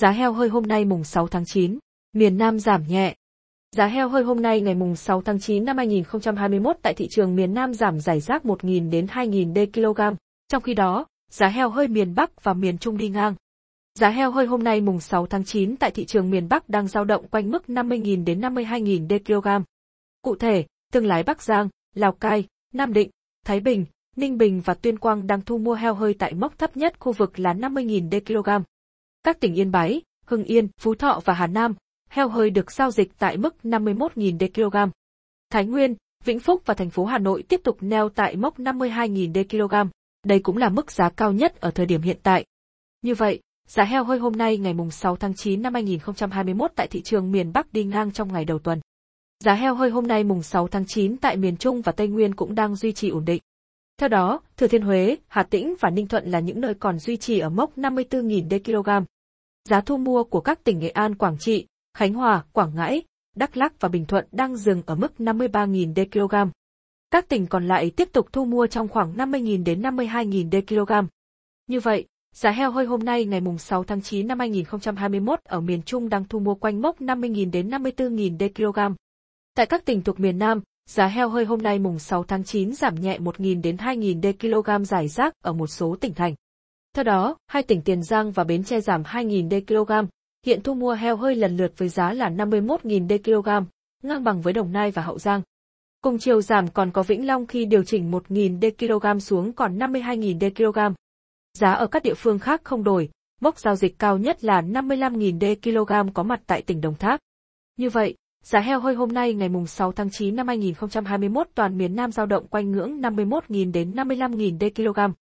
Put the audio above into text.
Giá heo hơi hôm nay mùng 6 tháng 9, miền Nam giảm nhẹ. Giá heo hơi hôm nay ngày mùng 6 tháng 9 năm 2021 tại thị trường miền Nam giảm rải rác 1.000 đến 2.000 d kg. Trong khi đó, giá heo hơi miền Bắc và miền Trung đi ngang. Giá heo hơi hôm nay mùng 6 tháng 9 tại thị trường miền Bắc đang dao động quanh mức 50.000 đến 52.000 d kg. Cụ thể, thương lái Bắc Giang, Lào Cai, Nam Định, Thái Bình, Ninh Bình và Tuyên Quang đang thu mua heo hơi tại mốc thấp nhất khu vực là 50.000 d kg. Các tỉnh Yên Bái, Hưng Yên, Phú Thọ và Hà Nam, heo hơi được giao dịch tại mức 51.000 d kg. Thái Nguyên, Vĩnh Phúc và thành phố Hà Nội tiếp tục neo tại mốc 52.000 d kg. Đây cũng là mức giá cao nhất ở thời điểm hiện tại. Như vậy, giá heo hơi hôm nay ngày 6 tháng 9 năm 2021 tại thị trường miền Bắc đi ngang trong ngày đầu tuần. Giá heo hơi hôm nay mùng 6 tháng 9 tại miền Trung và Tây Nguyên cũng đang duy trì ổn định. Theo đó, Thừa Thiên Huế, Hà Tĩnh và Ninh Thuận là những nơi còn duy trì ở mốc 54.000 d kg. Giá thu mua của các tỉnh Nghệ An, Quảng Trị, Khánh Hòa, Quảng Ngãi, Đắk Lắk và Bình Thuận đang dừng ở mức 53.000 d kg. Các tỉnh còn lại tiếp tục thu mua trong khoảng 50.000 đến 52.000 d kg. Như vậy, giá heo hơi hôm nay ngày 6 tháng 9 năm 2021 ở miền Trung đang thu mua quanh mốc 50.000 đến 54.000 d kg. Tại các tỉnh thuộc miền Nam, giá heo hơi hôm nay mùng 6 tháng 9 giảm nhẹ 1.000 đến 2.000 d kg giải rác ở một số tỉnh thành. Theo đó, hai tỉnh Tiền Giang và Bến Tre giảm 2.000 d kg, hiện thu mua heo hơi lần lượt với giá là 51.000 d kg, ngang bằng với Đồng Nai và Hậu Giang. Cùng chiều giảm còn có Vĩnh Long khi điều chỉnh 1.000 d kg xuống còn 52.000 d kg. Giá ở các địa phương khác không đổi, mốc giao dịch cao nhất là 55.000 d kg có mặt tại tỉnh Đồng Tháp. Như vậy, Giá heo hơi hôm nay ngày 6 tháng 9 năm 2021 toàn miền Nam giao động quanh ngưỡng 51.000 đến 55.000 d kg.